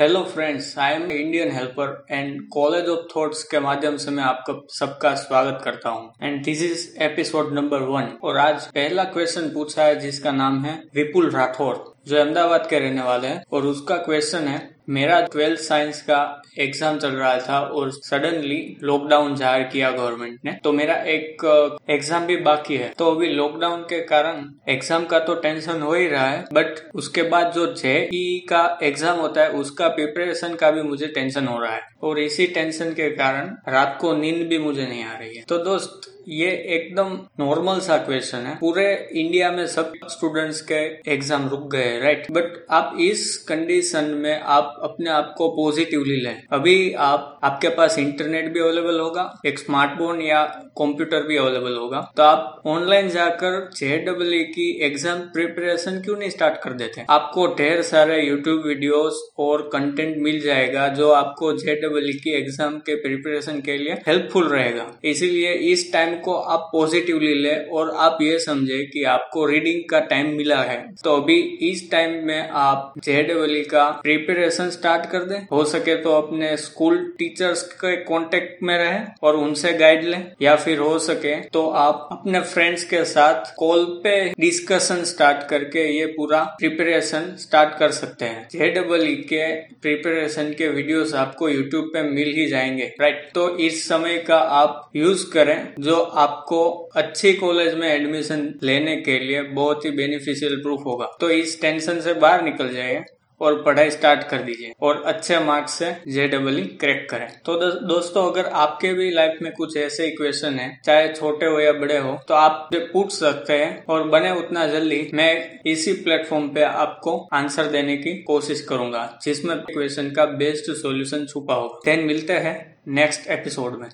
Hello friends I am Indian helper and college of thoughts के माध्यम से मैं आपका सबका स्वागत करता हूँ। And this is episode number one और आज पहला क्वेश्चन पूछा है जिसका नाम है विपुल राठौर। जो अहमदाबाद के रहने वाले हैं, और उसका क्वेश्चन है, मेरा ट्वेल्थ साइंस का एग्ज़ाम चल रहा था और सडनली लॉकडाउन ज़ाहिर किया गवर्नमेंट ने। तो मेरा एक एग्ज़ाम भी बाकी है। तो अभी लॉकडाउन के कारण एग्ज़ाम का तो टेंशन हो ही रहा है बट उसके बाद जो जेई का एग्ज़ाम होता है, उसका प्रिपरेशन का भी मुझे टेंशन हो रहा है। और इसी टेंशन के कारण रात को नींद भी मुझे नहीं आ रही है। तो दोस्त ये एकदम नॉर्मल सा क्वेश्चन है। पूरे इंडिया में सब स्टूडेंट्स के एग्ज़ाम रुक गए राइट बट आप इस कंडीशन में आप अपने आप को पॉजिटिवली लें। अभी आप, आपके पास इंटरनेट भी अवेलेबल होगा, एक स्मार्टफ़ोन या कंप्यूटर भी अवेलेबल होगा तो आप ऑनलाइन जाकर जे डब्ल्यू की एग्ज़ाम प्रिपरेशन क्यों नहीं स्टार्ट कर देते? आपको ढेर सारे यूट्यूब वीडियोस और कंटेंट मिल जाएगा जो आपको जे डब्ल्यू की एग्ज़ाम के प्रिपरेशन के लिए हेल्पफुल रहेगा। इसीलिए इस टाइम को आप पॉजिटिवली ले और आप ये समझे कि आपको रीडिंग का टाइम मिला है। तो अभी इस टाइम में आप जेडब्ल्यू का प्रिपरेशन स्टार्ट कर दें। हो सके तो अपने स्कूल टीचर्स के कांटेक्ट में रहे और उनसे गाइड लें। या फिर हो सके तो आप अपने फ्रेंड्स के साथ कॉल पे डिस्कशन स्टार्ट करके ये पूरा प्रिपरेशन स्टार्ट कर सकते हैं। जेडब्ल्यू के प्रिपरेशन के वीडियोस आपको यूट्यूब पे मिल ही जाएँगे। राइट तो इस समय का आप यूज़ करें। जो आपको अच्छी कॉलेज में एडमिशन लेने के लिए बहुत ही बेनिफिशियल प्रूफ होगा। तो इस टेंशन से बाहर निकल जाइए और पढ़ाई स्टार्ट कर दीजिए और अच्छे मार्क्स से जे डबल क्रैक करें। तो दोस्तों, अगर आपके भी लाइफ में कुछ ऐसे इक्वेशन है, चाहे छोटे हो या बड़े हो तो आप पूछ सकते हैं और बने उतना जल्दी मैं इसी प्लेटफॉर्म पे आपको आंसर देने की कोशिश करूँगा, जिसमें इक्वेशन का बेस्ट सॉल्यूशन छुपा होगा। देन मिलते हैं नेक्स्ट एपिसोड में।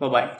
बाय